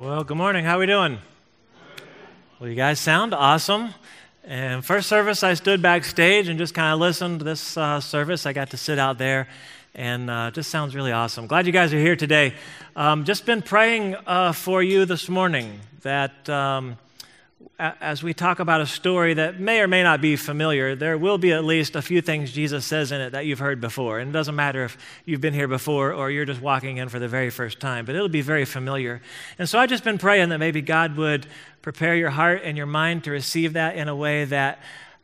Well, good morning. How are we doing? Well, you guys sound awesome. And first service, I stood backstage and just kind of listened. To this uh, service, I got to sit out there, and uh, just sounds really awesome. Glad you guys are here today. Um, just been praying uh, for you this morning that. Um, as we talk about a story that may or may not be familiar, there will be at least a few things Jesus says in it that you've heard before. And it doesn't matter if you've been here before or you're just walking in for the very first time, but it'll be very familiar. And so I've just been praying that maybe God would prepare your heart and your mind to receive that in a way that,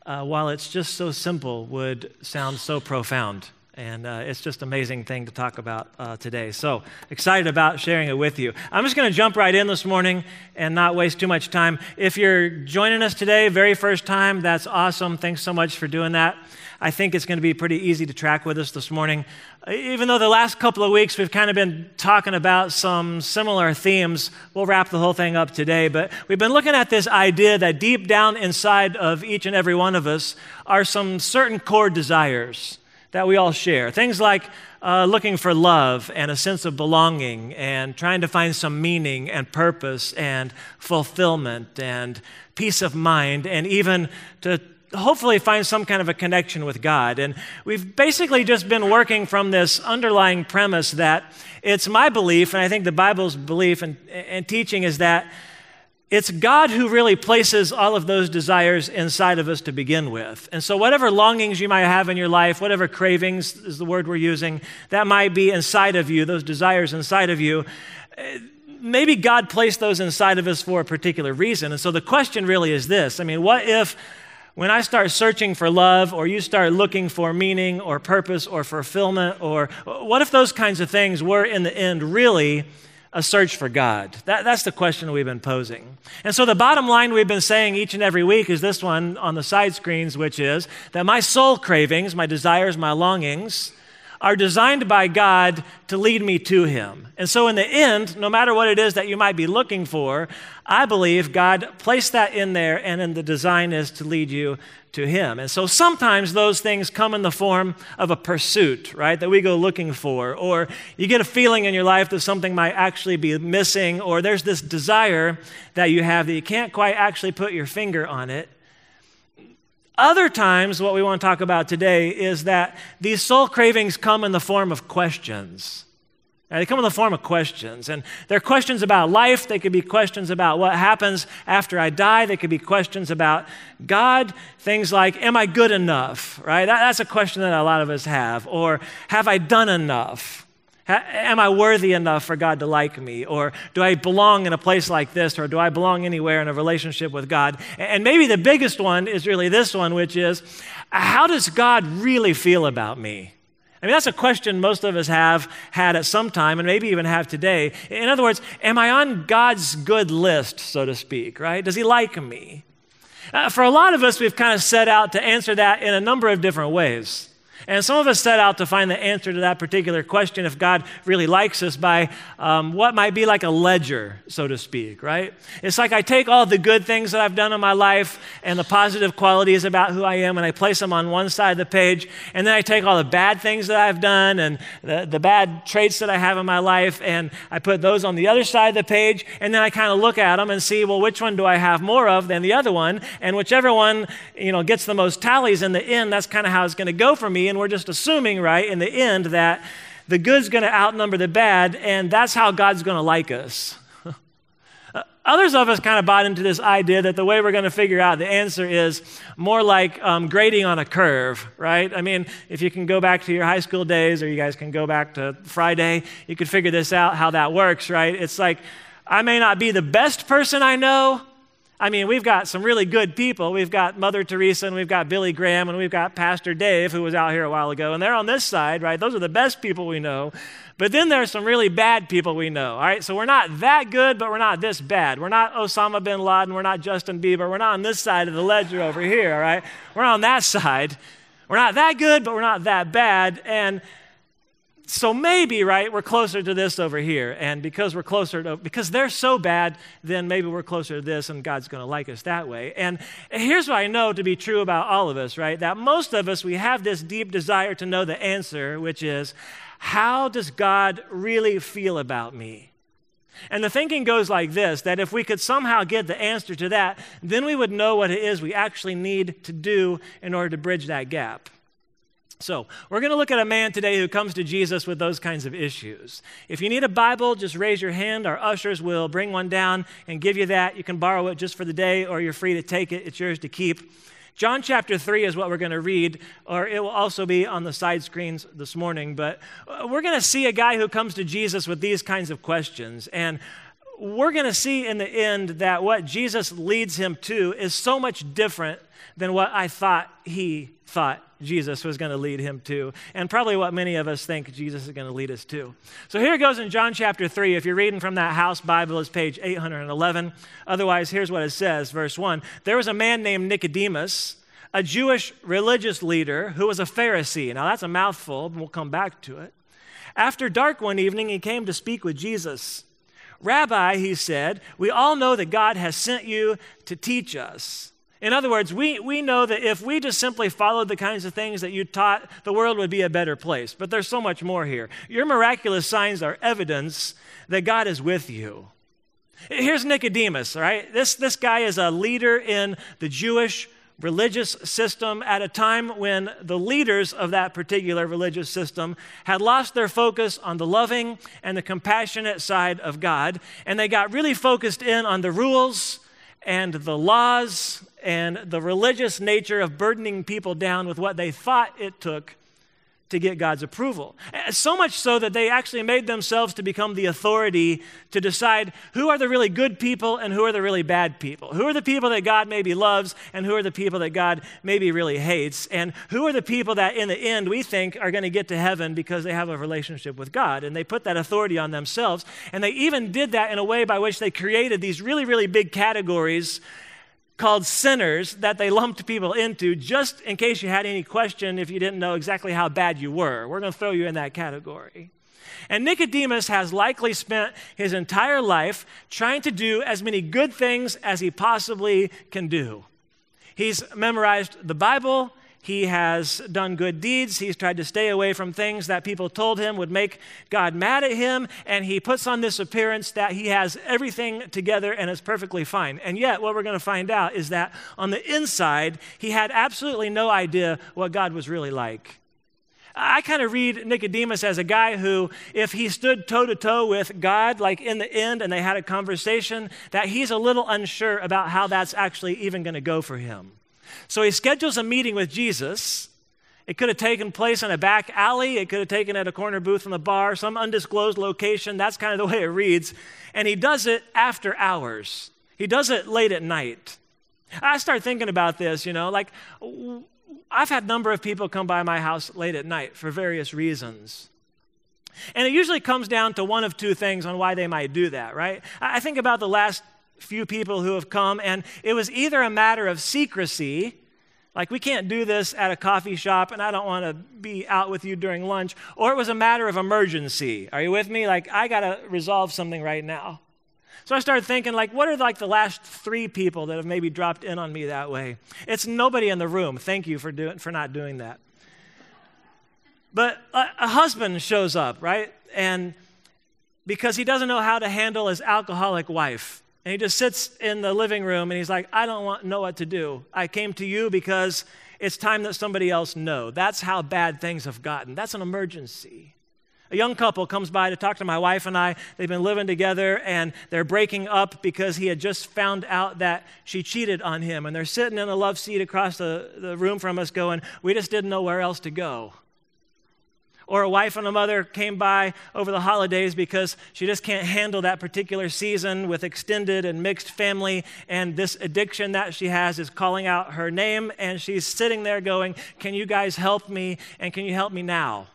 uh, while it's just so simple, would sound so profound. And uh, it's just an amazing thing to talk about uh, today. So excited about sharing it with you. I'm just going to jump right in this morning and not waste too much time. If you're joining us today, very first time, that's awesome. Thanks so much for doing that. I think it's going to be pretty easy to track with us this morning. Even though the last couple of weeks we've kind of been talking about some similar themes, we'll wrap the whole thing up today. But we've been looking at this idea that deep down inside of each and every one of us are some certain core desires that we all share. Things like uh, looking for love and a sense of belonging and trying to find some meaning and purpose and fulfillment and peace of mind and even to hopefully find some kind of a connection with God. And we've basically just been working from this underlying premise that it's my belief, and I think the Bible's belief and, and teaching is that it's God who really places all of those desires inside of us to begin with. And so, whatever longings you might have in your life, whatever cravings is the word we're using, that might be inside of you, those desires inside of you, eh, maybe God placed those inside of us for a particular reason. And so, the question really is this I mean, what if when I start searching for love, or you start looking for meaning, or purpose, or fulfillment, or what if those kinds of things were in the end really? A search for God? That, that's the question we've been posing. And so, the bottom line we've been saying each and every week is this one on the side screens, which is that my soul cravings, my desires, my longings, are designed by God to lead me to Him. And so, in the end, no matter what it is that you might be looking for, I believe God placed that in there, and then the design is to lead you to Him. And so sometimes those things come in the form of a pursuit, right, that we go looking for, or you get a feeling in your life that something might actually be missing, or there's this desire that you have that you can't quite actually put your finger on it. Other times, what we want to talk about today is that these soul cravings come in the form of questions. Now, they come in the form of questions, and they're questions about life. They could be questions about what happens after I die. They could be questions about God. Things like, Am I good enough? Right? That, that's a question that a lot of us have. Or, Have I done enough? Am I worthy enough for God to like me? Or do I belong in a place like this? Or do I belong anywhere in a relationship with God? And maybe the biggest one is really this one, which is how does God really feel about me? I mean, that's a question most of us have had at some time and maybe even have today. In other words, am I on God's good list, so to speak, right? Does He like me? Uh, for a lot of us, we've kind of set out to answer that in a number of different ways. And some of us set out to find the answer to that particular question, if God really likes us, by um, what might be like a ledger, so to speak, right? It's like I take all the good things that I've done in my life and the positive qualities about who I am, and I place them on one side of the page, and then I take all the bad things that I've done and the, the bad traits that I have in my life, and I put those on the other side of the page, and then I kind of look at them and see, well, which one do I have more of than the other one? And whichever one, you know, gets the most tallies in the end, that's kind of how it's going to go for me. And and we're just assuming, right, in the end that the good's going to outnumber the bad, and that's how God's going to like us. Others of us kind of bought into this idea that the way we're going to figure out the answer is more like um, grading on a curve, right? I mean, if you can go back to your high school days or you guys can go back to Friday, you could figure this out how that works, right? It's like, I may not be the best person I know, I mean, we've got some really good people. We've got Mother Teresa and we've got Billy Graham and we've got Pastor Dave, who was out here a while ago, and they're on this side, right? Those are the best people we know. But then there's some really bad people we know, all right? So we're not that good, but we're not this bad. We're not Osama bin Laden. We're not Justin Bieber. We're not on this side of the ledger over here, all right? We're on that side. We're not that good, but we're not that bad. And so maybe, right, we're closer to this over here. And because we're closer to, because they're so bad, then maybe we're closer to this and God's going to like us that way. And here's what I know to be true about all of us, right? That most of us, we have this deep desire to know the answer, which is, how does God really feel about me? And the thinking goes like this that if we could somehow get the answer to that, then we would know what it is we actually need to do in order to bridge that gap. So, we're going to look at a man today who comes to Jesus with those kinds of issues. If you need a Bible, just raise your hand. Our ushers will bring one down and give you that. You can borrow it just for the day, or you're free to take it. It's yours to keep. John chapter 3 is what we're going to read, or it will also be on the side screens this morning. But uh, we're going to see a guy who comes to Jesus with these kinds of questions. And we're going to see in the end that what Jesus leads him to is so much different than what I thought he thought Jesus was going to lead him to, and probably what many of us think Jesus is going to lead us to. So here it goes in John chapter 3. If you're reading from that house Bible, it's page 811. Otherwise, here's what it says, verse 1. There was a man named Nicodemus, a Jewish religious leader who was a Pharisee. Now, that's a mouthful, and we'll come back to it. After dark one evening, he came to speak with Jesus. Rabbi, he said, we all know that God has sent you to teach us. In other words, we, we know that if we just simply followed the kinds of things that you taught, the world would be a better place. But there's so much more here. Your miraculous signs are evidence that God is with you. Here's Nicodemus, right? This, this guy is a leader in the Jewish religious system at a time when the leaders of that particular religious system had lost their focus on the loving and the compassionate side of God, and they got really focused in on the rules and the laws and the religious nature of burdening people down with what they thought it took to get God's approval. Eh, so much so that they actually made themselves to become the authority to decide who are the really good people and who are the really bad people. Who are the people that God maybe loves and who are the people that God maybe really hates. And who are the people that in the end we think are going to get to heaven because they have a relationship with God. And they put that authority on themselves. And they even did that in a way by which they created these really, really big categories called sinners that they lumped people into just in case you had any question if you didn't know exactly how bad you were. We're going to throw you in that category. And Nicodemus has likely spent his entire life trying to do as many good things as he possibly can do. He's memorized the Bible, he has done good deeds. He's tried to stay away from things that people told him would make God mad at him. And he puts on this appearance that he has everything together and is perfectly fine. And yet, what we're going to find out is that on the inside, he had absolutely no idea what God was really like. I kind of read Nicodemus as a guy who, if he stood toe to toe with God, like in the end, and they had a conversation, that he's a little unsure about how that's actually even going to go for him. So he schedules a meeting with Jesus. It could have taken place in a back alley. It could have taken at a corner booth in the bar, some undisclosed location. That's kind of the way it reads. And he does it after hours. He does it late at night. I start thinking about this, you know, like I've had a number of people come by my house late at night for various reasons. And it usually comes down to one of two things on why they might do that, right? I think about the last few people who have come, and it was either a matter of secrecy, like we can't do this at a coffee shop, and I don't want to be out with you during lunch, or it was a matter of emergency. Are you with me? Like, I got to resolve something right now. So I started thinking, like, what are like the last three people that have maybe dropped in on me that way? It's nobody in the room. Thank you for doing for not doing that. But a, a husband shows up, right? And because he doesn't know how to handle his alcoholic wife. And he just sits in the living room and he's like, I don't want, know what to do. I came to you because it's time that somebody else know. That's how bad things have gotten. That's an emergency. A young couple comes by to talk to my wife and I. They've been living together and they're breaking up because he had just found out that she cheated on him. And they're sitting in a love seat across the, the room from us going, We just didn't know where else to go or a wife and a mother came by over the holidays because she just can't handle that particular season with extended and mixed family, and this addiction that she has is calling out her name, and she's sitting there going, Can you guys help me? And can you help me now?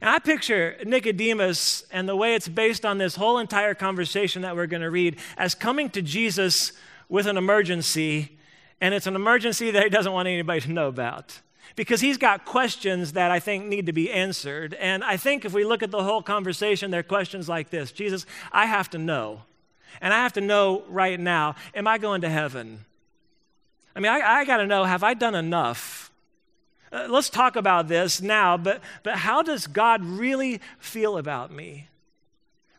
And I picture Nicodemus and the way it's based on this whole entire conversation that we're going to read as coming to Jesus with an emergency, and it's an emergency that he doesn't want anybody to know about because he's got questions that I think need to be answered. And I think if we look at the whole conversation, there are questions like this Jesus, I have to know. And I have to know right now am I going to heaven? I mean, I, I got to know have I done enough? Uh, let's talk about this now, but, but how does God really feel about me?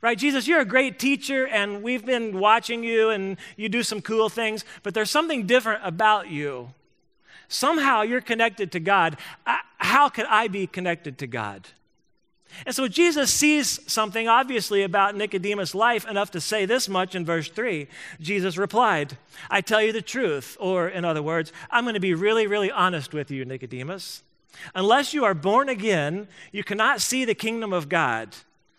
Right? Jesus, you're a great teacher, and we've been watching you, and you do some cool things, but there's something different about you. Somehow you're connected to God. How could I be connected to God? And so Jesus sees something obviously about Nicodemus' life enough to say this much in verse 3. Jesus replied, I tell you the truth. Or, in other words, I'm going to be really, really honest with you, Nicodemus. Unless you are born again, you cannot see the kingdom of God.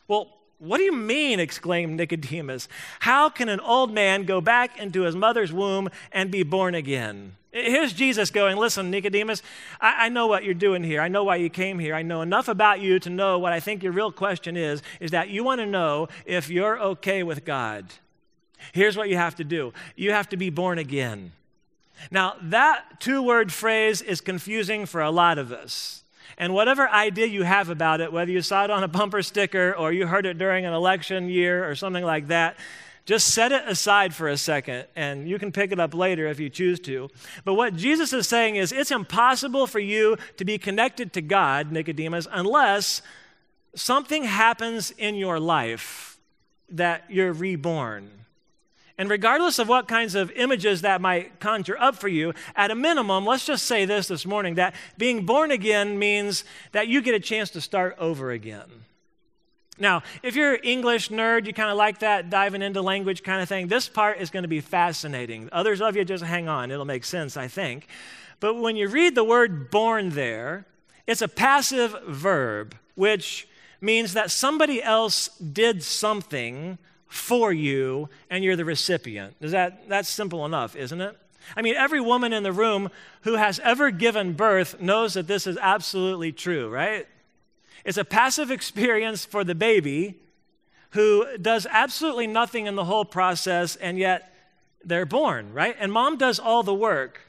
Well, what do you mean? exclaimed Nicodemus. How can an old man go back into his mother's womb and be born again? Here's Jesus going, Listen, Nicodemus, I, I, know what you're doing here. I know why you came here. I know enough about you to know what I think your real question is, is that you want to know if you're okay with God. Here's what you have to do you have to be born again. Now, that two word phrase is confusing for a lot of us. And whatever idea you have about it, whether you saw it on a bumper sticker or you heard it during an election year or something like that, just set it aside for a second and you can pick it up later if you choose to. But what Jesus is saying is it's impossible for you to be connected to God, Nicodemus, unless something happens in your life that you're reborn. And regardless of what kinds of images that might conjure up for you, at a minimum, let's just say this this morning that being born again means that you get a chance to start over again. Now, if you're an English nerd, you kind of like that diving into language kind of thing, this part is going to be fascinating. Others of you just hang on, it'll make sense, I think. But when you read the word born there, it's a passive verb, which means that somebody else did something for you and you're the recipient. Is that that's simple enough, isn't it? I mean, every woman in the room who has ever given birth knows that this is absolutely true, right? It's a passive experience for the baby who does absolutely nothing in the whole process, and yet they're born, right? And mom does all the work,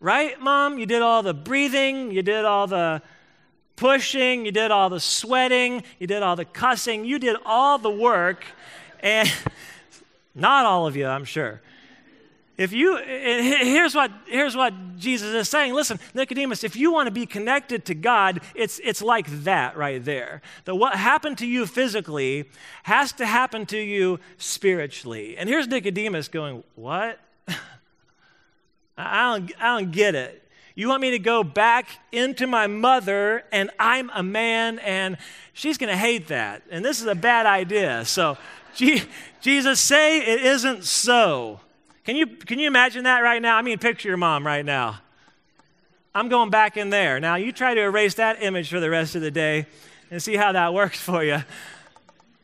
right, mom? You did all the breathing, you did all the pushing, you did all the sweating, you did all the cussing, you did all the work, and not all of you, I'm sure. If you, here's what, here's what Jesus is saying. Listen, Nicodemus, if you want to be connected to God, it's, it's like that right there. That what happened to you physically has to happen to you spiritually. And here's Nicodemus going, What? I don't, I don't get it. You want me to go back into my mother and I'm a man and she's going to hate that. And this is a bad idea. So, Jesus, say it isn't so. Can you, can you imagine that right now? I mean, picture your mom right now. I'm going back in there. Now, you try to erase that image for the rest of the day and see how that works for you.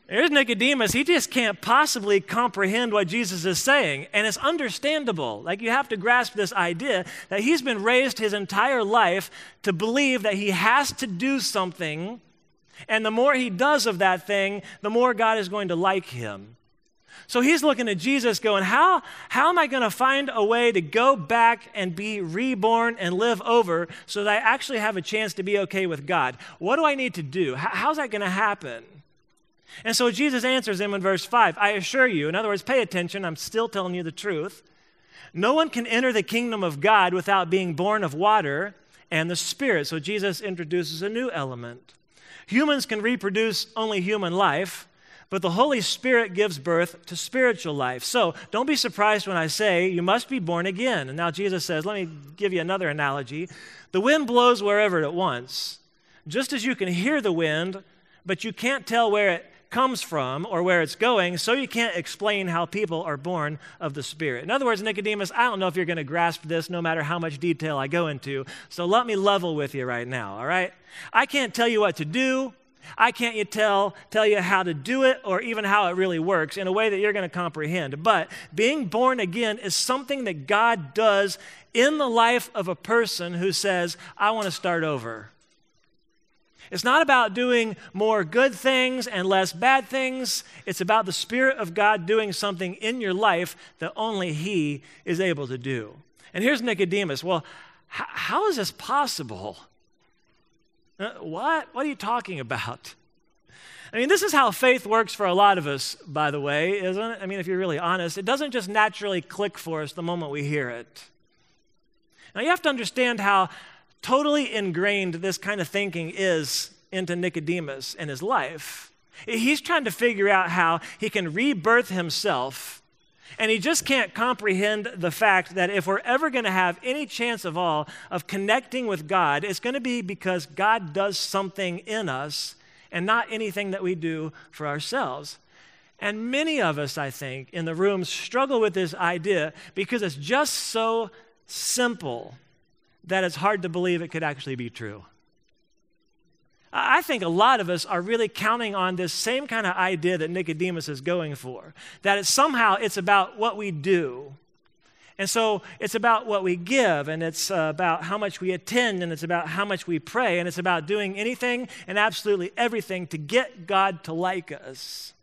There's Nicodemus. He just can't possibly comprehend what Jesus is saying. And it's understandable. Like, you have to grasp this idea that he's been raised his entire life to believe that he has to do something. And the more he does of that thing, the more God is going to like him. So he's looking at Jesus going, How, how am I going to find a way to go back and be reborn and live over so that I actually have a chance to be okay with God? What do I need to do? how's that going to happen? And so Jesus answers him in verse 5 I assure you, in other words, pay attention, I'm still telling you the truth. No one can enter the kingdom of God without being born of water and the Spirit. So Jesus introduces a new element. Humans can reproduce only human life but the Holy Spirit gives birth to spiritual life. So don't be surprised when I say you must be born again. And now Jesus says, let me give you another analogy. The wind blows wherever it wants. Just as you can hear the wind, but you can't tell where it comes from or where it's going, so you can't explain how people are born of the Spirit. In other words, Nicodemus, I don't know if you're going to grasp this no matter how much detail I go into, so let me level with you right now, all right? I can't tell you what to do. I can't you tell, tell you how to do it or even how it really works in a way that you're going to comprehend. But being born again is something that God does in the life of a person who says, I want to start over. It's not about doing more good things and less bad things. It's about the Spirit of God doing something in your life that only He is able to do. And here's Nicodemus. Well, h- how is this possible? Uh, what? What are you talking about? I mean, this is how faith works for a lot of us, by the way, isn't it? I mean, if you're really honest, it doesn't just naturally click for us the moment we hear it. Now, you have to understand how totally ingrained this kind of thinking is into Nicodemus and his life. He's trying to figure out how he can rebirth himself. And he just can't comprehend the fact that if we're ever going to have any chance of all of connecting with God, it's going to be because God does something in us and not anything that we do for ourselves. And many of us, I think, in the room struggle with this idea because it's just so simple that it's hard to believe it could actually be true. I think a lot of us are really counting on this same kind of idea that Nicodemus is going for, that it's somehow it's about what we do. And so it's about what we give, and it's uh, about how much we attend, and it's about how much we pray, and it's about doing anything and absolutely everything to get God to like us.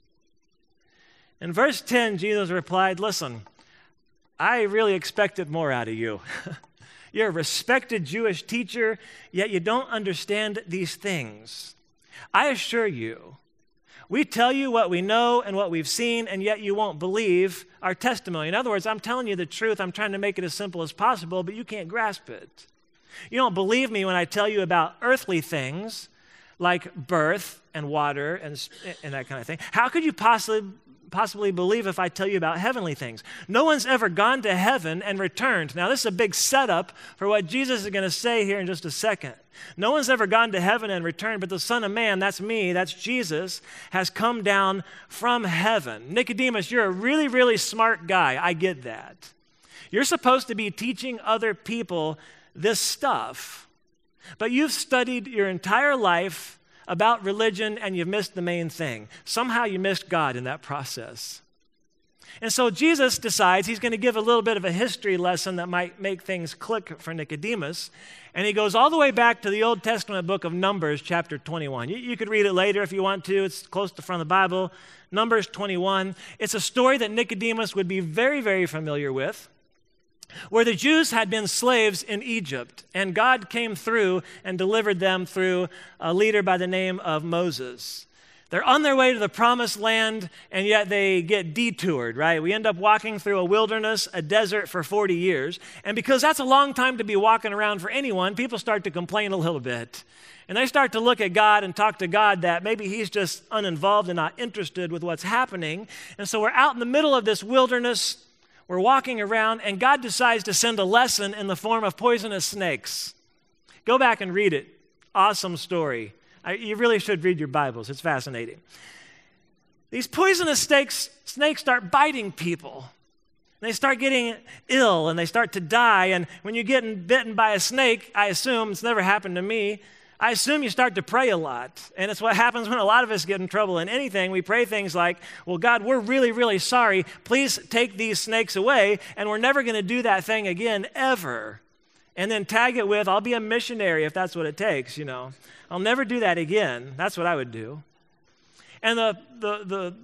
In verse 10, Jesus replied, Listen, I really expected more out of you. You're a respected Jewish teacher, yet you don't understand these things. I assure you, we tell you what we know and what we've seen, and yet you won't believe our testimony. In other words, I'm telling you the truth. I'm trying to make it as simple as possible, but you can't grasp it. You don't believe me when I tell you about earthly things like birth and water and, and that kind of thing. How could you possibly possibly believe if I tell you about heavenly things. No one's ever gone to heaven and returned. Now, this is a big setup for what Jesus is going to say here in just a second. No one's ever gone to heaven and returned, but the Son of Man, that's me, that's Jesus, has come down from heaven. Nicodemus, you're a really, really smart guy. I get that. You're supposed to be teaching other people this stuff, but you've studied your entire life about religion and you've missed the main thing. Somehow you missed God in that process. And so Jesus decides he's going to give a little bit of a history lesson that might make things click for Nicodemus. And he goes all the way back to the Old Testament book of Numbers, chapter 21. You, you could read it later if you want to, it's close to the front of the Bible. Numbers 21. It's a story that Nicodemus would be very, very familiar with where the Jews had been slaves in Egypt, and God came through and delivered them through a leader by the name of Moses. They're on their way to the promised land, and yet they get detoured, right? We end up walking through a wilderness, a desert for 40 years. And because that's a long time to be walking around for anyone, people start to complain a little bit. And they start to look at God and talk to God that maybe He's just uninvolved and not interested with what's happening. And so we're out in the middle of this wilderness we're walking around, and God decides to send a lesson in the form of poisonous snakes. Go back and read it. Awesome story. I, you really should read your Bibles, it's fascinating. These poisonous snakes, snakes start biting people. They start getting ill and they start to die. And when you're getting bitten by a snake, I assume it's never happened to me, I assume you start to pray a lot. And it's what happens when a lot of us get in trouble in anything. We pray things like, Well, God, we're really, really sorry. Please take these snakes away. And we're never going to do that thing again, ever. And then tag it with, I'll be a missionary if that's what it takes, you know. I'll never do that again. That's what I would do. And the, the, the,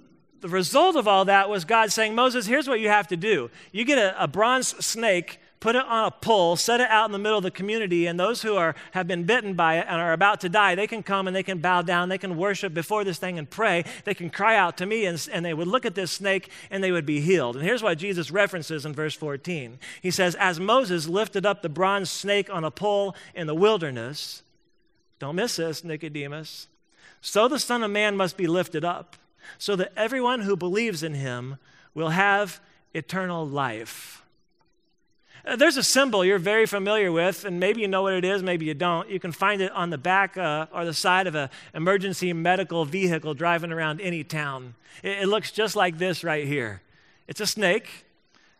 the result of all that was God saying, Moses, here's what you have to do. You get a, a bronze snake put it on a pole, set it out in the middle of the community, and those who are, have been bitten by it and are about to die, they can come and they can bow down, they can worship before this thing and pray. They can cry out to me, and, and they would look at this snake and they would be healed. And here's what Jesus references in verse 14 He says, As Moses lifted up the bronze snake on a pole in the wilderness, don't miss this, Nicodemus, so the Son of Man must be lifted up, so that everyone who believes in him will have eternal life. Uh, there's a symbol you're very familiar with, and maybe you know what it is, maybe you don't. You can find it on the back uh, or the side of an emergency medical vehicle driving around any town. It, it looks just like this right here. It's a snake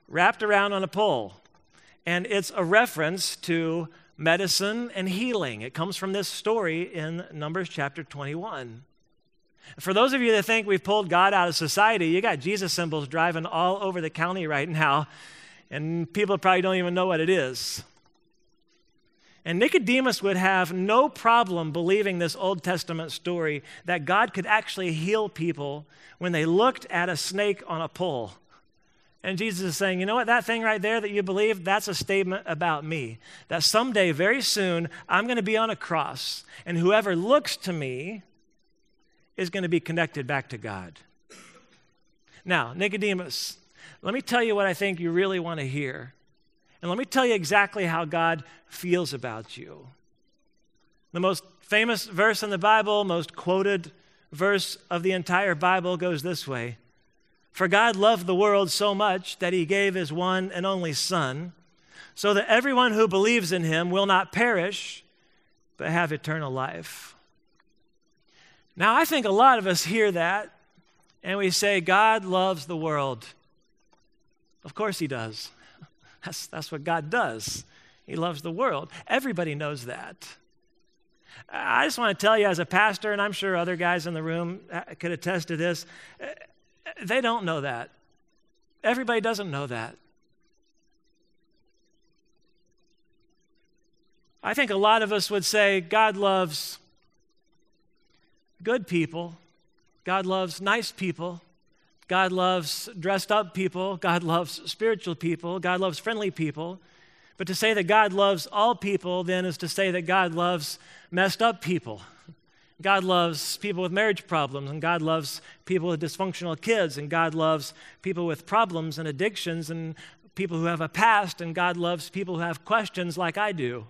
wrapped around on a pole, and it's a reference to medicine and healing. It comes from this story in Numbers chapter 21. For those of you that think we've pulled God out of society, you got Jesus symbols driving all over the county right now and people probably don't even know what it is. And Nicodemus would have no problem believing this Old Testament story that God could actually heal people when they looked at a snake on a pole. And Jesus is saying, you know what, that thing right there that you believe, that's a statement about me. That someday, very soon, I'm going to be on a cross, and whoever looks to me is going to be connected back to God. Now, Nicodemus, let me tell you what I think you really want to hear. And let me tell you exactly how God feels about you. The most famous verse in the Bible, most quoted verse of the entire Bible goes this way For God loved the world so much that he gave his one and only Son, so that everyone who believes in him will not perish, but have eternal life. Now, I think a lot of us hear that and we say, God loves the world. Of course, he does. That's, that's what God does. He loves the world. Everybody knows that. I just want to tell you, as a pastor, and I'm sure other guys in the room uh, could attest to this, uh, they don't know that. Everybody doesn't know that. I think a lot of us would say God loves good people, God loves nice people, God loves dressed up people, God loves spiritual people, God loves friendly people. But to say that God loves all people then is to say that God loves messed up people. God loves people with marriage problems, and God loves people with dysfunctional kids, and God loves people with problems and addictions, and people who have a past, and God loves people who have questions like I do.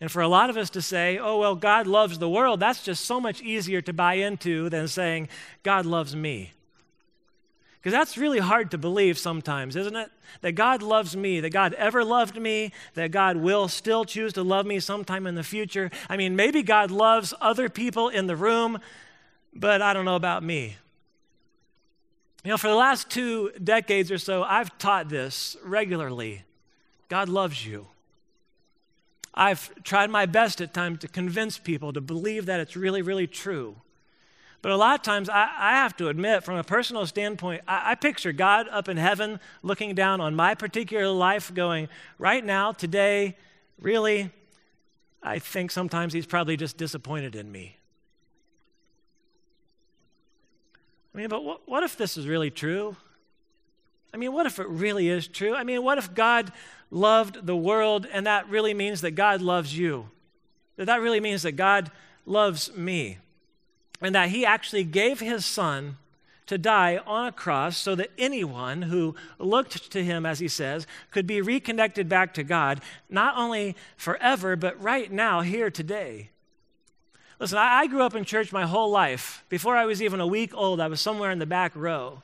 And for a lot of us to say, oh, well, God loves the world, that's just so much easier to buy into than saying, God loves me. Because that's really hard to believe sometimes, isn't it? That God loves me, that God ever loved me, that God will still choose to love me sometime in the future. I mean, maybe God loves other people in the room, but I don't know about me. You know, for the last two decades or so, I've taught this regularly God loves you. I've tried my best at times to convince people to believe that it's really, really true. But a lot of times, I, I have to admit, from a personal standpoint, I, I picture God up in heaven looking down on my particular life, going, right now, today, really, I think sometimes He's probably just disappointed in me. I mean, but what, what if this is really true? I mean, what if it really is true? I mean, what if God loved the world, and that really means that God loves you. That that really means that God loves me. And that He actually gave His Son to die on a cross so that anyone who looked to Him, as He says, could be reconnected back to God, not only forever, but right now, here today. Listen, I, grew up in church my whole life. Before I was even a week old, I was somewhere in the back row.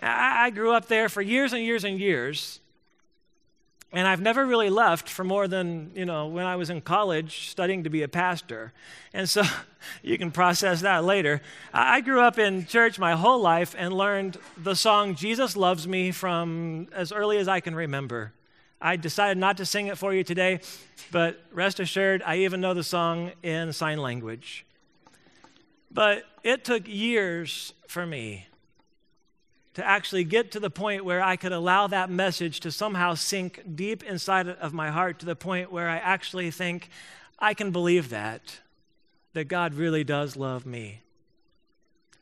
I grew up there for years and years and years. And I've never really left for more than, you know, when I was in college studying to be a pastor. And so you can process that later. I grew up in church my whole life and learned the song Jesus Loves Me from as early as I can remember. I decided not to sing it for you today, but rest assured, I even know the song in sign language. But it took years for me to actually get to the point where I could allow that message to somehow sink deep inside of my heart to the point where I actually think I can believe that, that God really does love me.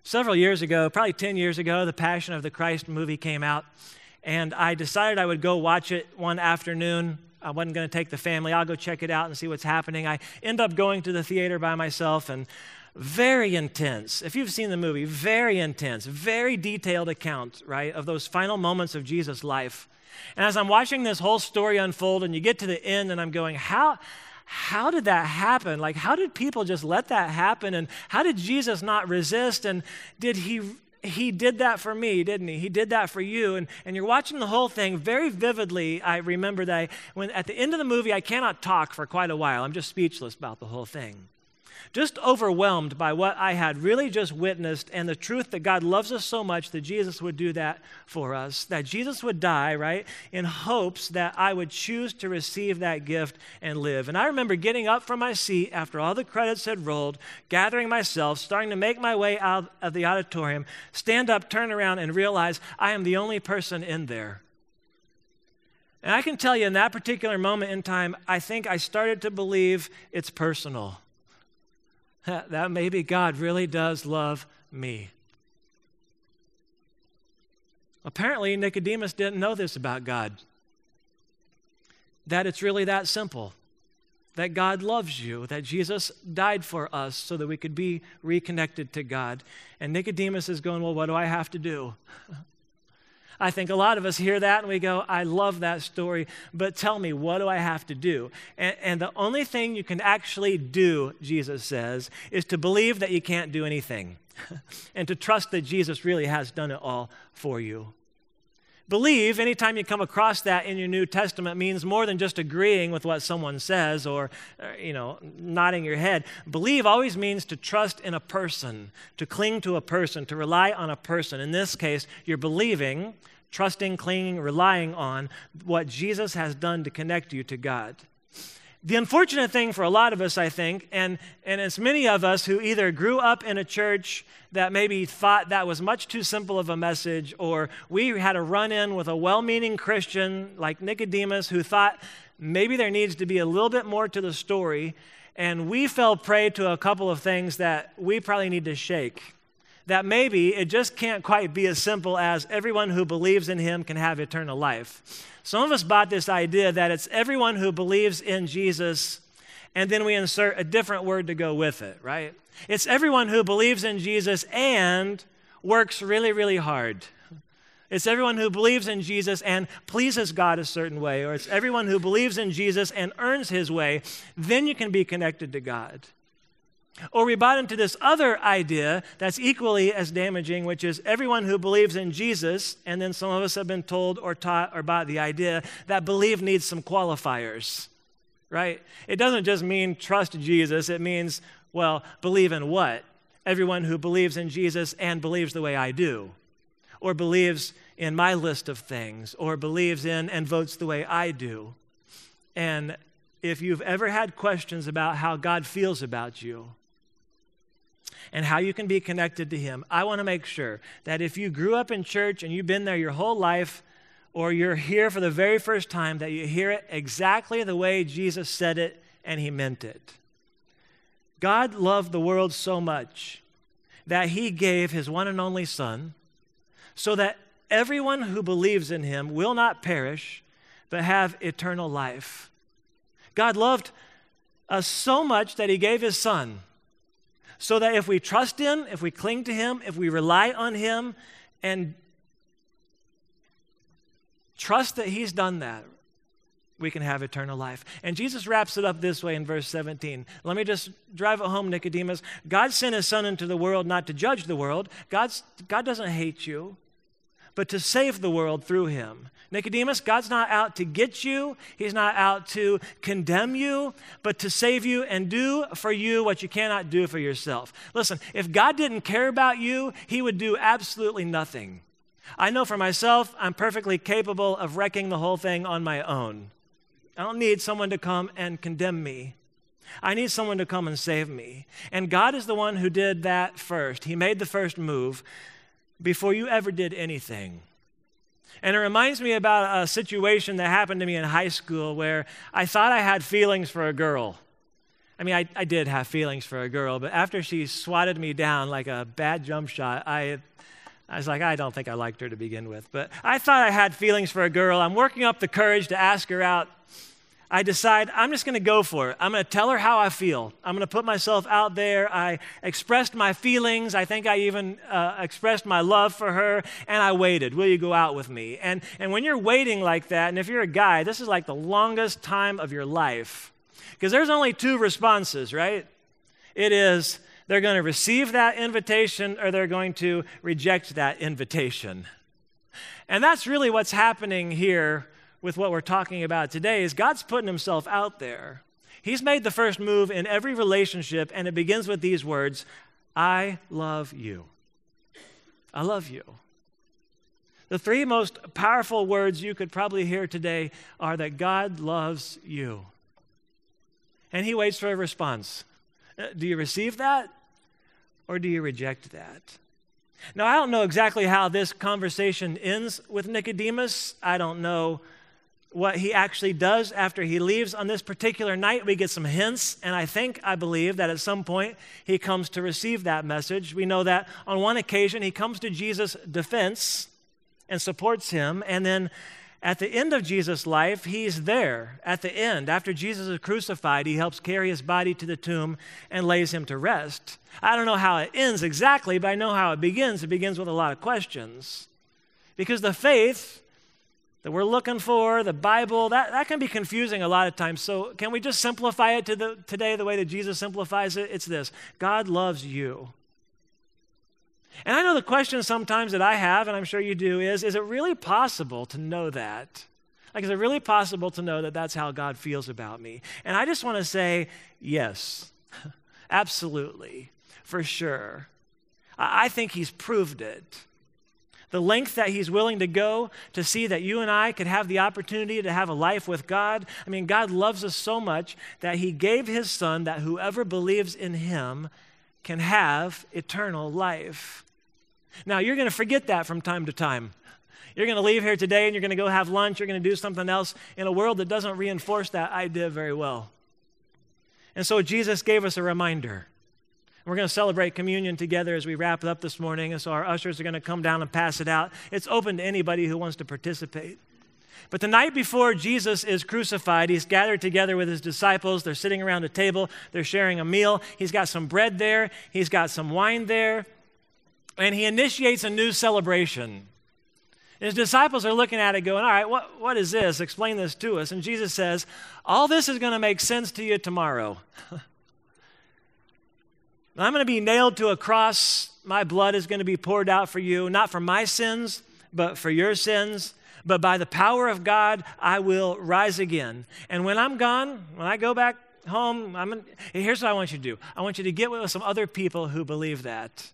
Several years ago, probably 10 years ago, the Passion of the Christ movie came out, and I decided I would go watch it one afternoon. I wasn't going to take the family. I'll go check it out and see what's happening. I end up going to the theater by myself, and very intense. If you've seen the movie, very intense, very detailed account, right, of those final moments of Jesus' life. And as I'm watching this whole story unfold, and you get to the end, and I'm going, how, how did that happen? Like, how did people just let that happen? And how did Jesus not resist? And did he he did that for me, didn't he? He did that for you. And, and you're watching the whole thing very vividly. I remember that I, when at the end of the movie, I cannot talk for quite a while. I'm just speechless about the whole thing just overwhelmed by what I had really just witnessed and the truth that God loves us so much that Jesus would do that for us, that Jesus would die, right, in hopes that I would choose to receive that gift and live. And I remember getting up from my seat after all the credits had rolled, gathering myself, starting to make my way out of the auditorium, stand up, turn around, and realize I am the only person in there. And I can tell you in that particular moment in time, I think I started to believe it's personal that maybe God really does love me. Apparently, Nicodemus didn't know this about God. That it's really that simple. That God loves you, that Jesus died for us so that we could be reconnected to God. And Nicodemus is going, Well, what do I have to do? I think a lot of us hear that and we go, I love that story, but tell me, what do I have to do? And, and, the only thing you can actually do, Jesus says, is to believe that you can't do anything and to trust that Jesus really has done it all for you. Believe, anytime you come across that in your New Testament, means more than just agreeing with what someone says or, uh, you know, nodding your head. Believe always means to trust in a person, to cling to a person, to rely on a person. In this case, you're believing, trusting, clinging, relying on what Jesus has done to connect you to God. The unfortunate thing for a lot of us, I think, and, and it's many of us who either grew up in a church that maybe thought that was much too simple of a message, or we had a run in with a well meaning Christian like Nicodemus who thought maybe there needs to be a little bit more to the story, and we fell prey to a couple of things that we probably need to shake. That maybe it just can't quite be as simple as everyone who believes in him can have eternal life. Some of us bought this idea that it's everyone who believes in Jesus, and then we insert a different word to go with it, right? It's everyone who believes in Jesus and works really, really hard. It's everyone who believes in Jesus and pleases God a certain way, or it's everyone who believes in Jesus and earns his way. Then you can be connected to God. Or we bought into this other idea that's equally as damaging, which is everyone who believes in Jesus, and then some of us have been told or taught or bought the idea that believe needs some qualifiers, right? It doesn't just mean trust Jesus, it means, well, believe in what? Everyone who believes in Jesus and believes the way I do, or believes in my list of things, or believes in and votes the way I do. And if you've ever had questions about how God feels about you, and how you can be connected to Him, I want to make sure that if you grew up in church and you've been there your whole life, or you're here for the very first time, that you hear it exactly the way Jesus said it and He meant it. God loved the world so much that He gave His one and only Son so that everyone who believes in Him will not perish, but have eternal life. God loved us so much that He gave His Son so that if we trust Him, if we cling to Him, if we rely on Him, and trust that He's done that, we can have eternal life. And Jesus wraps it up this way in verse 17. Let me just drive it home, Nicodemus. God sent His Son into the world not to judge the world, God's, God doesn't hate you, but to save the world through Him. Nicodemus, God's not out to get you, He's not out to condemn you, but to save you and do for you what you cannot do for yourself. Listen, if God didn't care about you, He would do absolutely nothing. I know for myself, I'm perfectly capable of wrecking the whole thing on my own. I don't need someone to come and condemn me. I need someone to come and save me. And God is the one who did that first. He made the first move before you ever did anything. And it reminds me about a situation that happened to me in high school where I thought I had feelings for a girl. I mean, I, I did have feelings for a girl, but after she swatted me down like a bad jump shot, I, I was like, I don't think I liked her to begin with. But I thought I had feelings for a girl. I'm working up the courage to ask her out I decide I'm just going to go for it. I'm going to tell her how I feel. I'm going to put myself out there. I expressed my feelings. I think I even uh, expressed my love for her, and I waited. Will you go out with me? And, and when you're waiting like that, and if you're a guy, this is like the longest time of your life. Because there's only two responses, right? It is they're going to receive that invitation or they're going to reject that invitation. And that's really what's happening here with what we're talking about today is God's putting himself out there. He's made the first move in every relationship, and it begins with these words I love you. I love you. The three most powerful words you could probably hear today are that God loves you. And He waits for a response. Uh, do you receive that or do you reject that? Now, I don't know exactly how this conversation ends with Nicodemus. I don't know what he actually does after he leaves on this particular night. We get some hints, and I think, I believe, that at some point he comes to receive that message. We know that on one occasion he comes to Jesus' defense and supports him, and then at the end of Jesus' life, he's there. At the end, after Jesus is crucified, he helps carry his body to the tomb and lays him to rest. I don't know how it ends exactly, but I know how it begins. It begins with a lot of questions. Because the faith that we're looking for, the Bible, that, that can be confusing a lot of times. So, can we just simplify it to the, today the way that Jesus simplifies it? It's this God loves you. And I know the question sometimes that I have, and I'm sure you do, is is it really possible to know that? Like, is it really possible to know that that's how God feels about me? And I just want to say, yes, absolutely, for sure. I think He's proved it the length that he's willing to go to see that you and I could have the opportunity to have a life with God. I mean, God loves us so much that he gave his son that whoever believes in him can have eternal life. Now, you're going to forget that from time to time. You're going to leave here today and you're going to go have lunch, you're going to do something else in a world that doesn't reinforce that idea very well. And so Jesus gave us a reminder. We're going to celebrate communion together as we wrap it up this morning. And so our ushers are going to come down and pass it out. It's open to anybody who wants to participate. But the night before Jesus is crucified, he's gathered together with his disciples. They're sitting around a table, they're sharing a meal. He's got some bread there, he's got some wine there, and he initiates a new celebration. His disciples are looking at it going, All right, what, what is this? Explain this to us. And Jesus says, All this is going to make sense to you tomorrow. I'm going to be nailed to a cross. My blood is going to be poured out for you, not for my sins, but for your sins. But by the power of God, I will rise again. And when I'm gone, when I go back home, I'm in, here's what I want you to do I want you to get with some other people who believe that,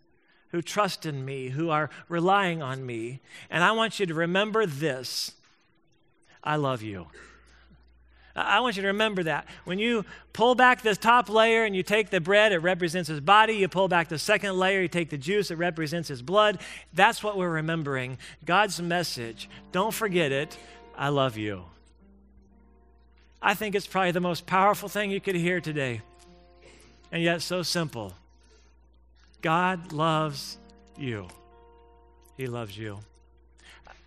who trust in me, who are relying on me. And I want you to remember this I love you. I want you to remember that. When you pull back the top layer and you take the bread, it represents his body. You pull back the second layer, you take the juice, it represents his blood. That's what we're remembering. God's message. Don't forget it. I love you. I think it's probably the most powerful thing you could hear today, and yet so simple. God loves you. He loves you.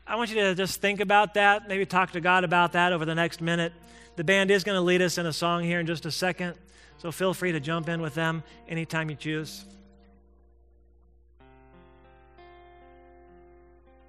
I want you to just think about that, maybe talk to God about that over the next minute. The band is going to lead us in a song here in just a second, so feel free to jump in with them anytime you choose.